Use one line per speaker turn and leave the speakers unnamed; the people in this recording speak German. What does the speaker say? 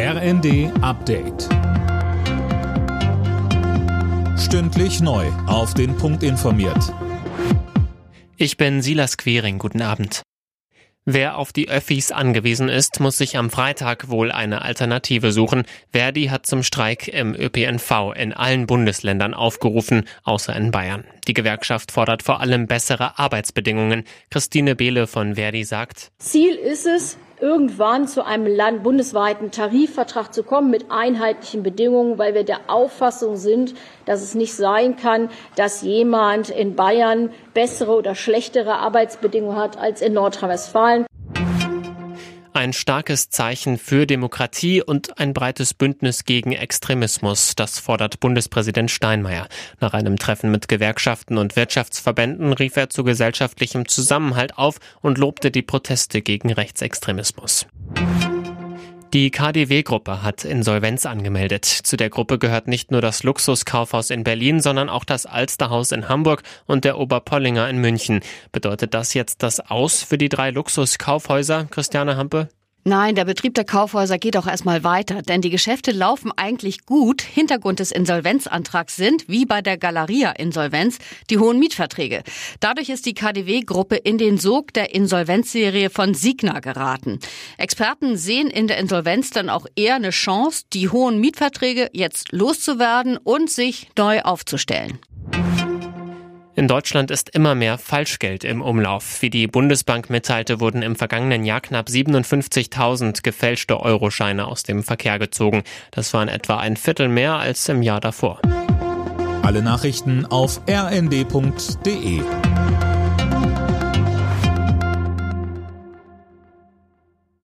RND Update. Stündlich neu. Auf den Punkt informiert.
Ich bin Silas Quering. Guten Abend. Wer auf die Öffis angewiesen ist, muss sich am Freitag wohl eine Alternative suchen. Verdi hat zum Streik im ÖPNV in allen Bundesländern aufgerufen, außer in Bayern. Die Gewerkschaft fordert vor allem bessere Arbeitsbedingungen. Christine Behle von Verdi sagt,
Ziel ist es, irgendwann zu einem Land bundesweiten Tarifvertrag zu kommen mit einheitlichen Bedingungen, weil wir der Auffassung sind, dass es nicht sein kann, dass jemand in Bayern bessere oder schlechtere Arbeitsbedingungen hat als in Nordrhein-Westfalen.
Ein starkes Zeichen für Demokratie und ein breites Bündnis gegen Extremismus, das fordert Bundespräsident Steinmeier. Nach einem Treffen mit Gewerkschaften und Wirtschaftsverbänden rief er zu gesellschaftlichem Zusammenhalt auf und lobte die Proteste gegen Rechtsextremismus. Die KDW-Gruppe hat Insolvenz angemeldet. Zu der Gruppe gehört nicht nur das Luxuskaufhaus in Berlin, sondern auch das Alsterhaus in Hamburg und der Oberpollinger in München. Bedeutet das jetzt das Aus für die drei Luxuskaufhäuser, Christiane Hampe?
Nein, der Betrieb der Kaufhäuser geht auch erstmal weiter, denn die Geschäfte laufen eigentlich gut. Hintergrund des Insolvenzantrags sind, wie bei der Galeria-Insolvenz, die hohen Mietverträge. Dadurch ist die KDW-Gruppe in den Sog der Insolvenzserie von Signa geraten. Experten sehen in der Insolvenz dann auch eher eine Chance, die hohen Mietverträge jetzt loszuwerden und sich neu aufzustellen.
In Deutschland ist immer mehr Falschgeld im Umlauf. Wie die Bundesbank mitteilte, wurden im vergangenen Jahr knapp 57.000 gefälschte Euroscheine aus dem Verkehr gezogen. Das waren etwa ein Viertel mehr als im Jahr davor.
Alle Nachrichten auf rnd.de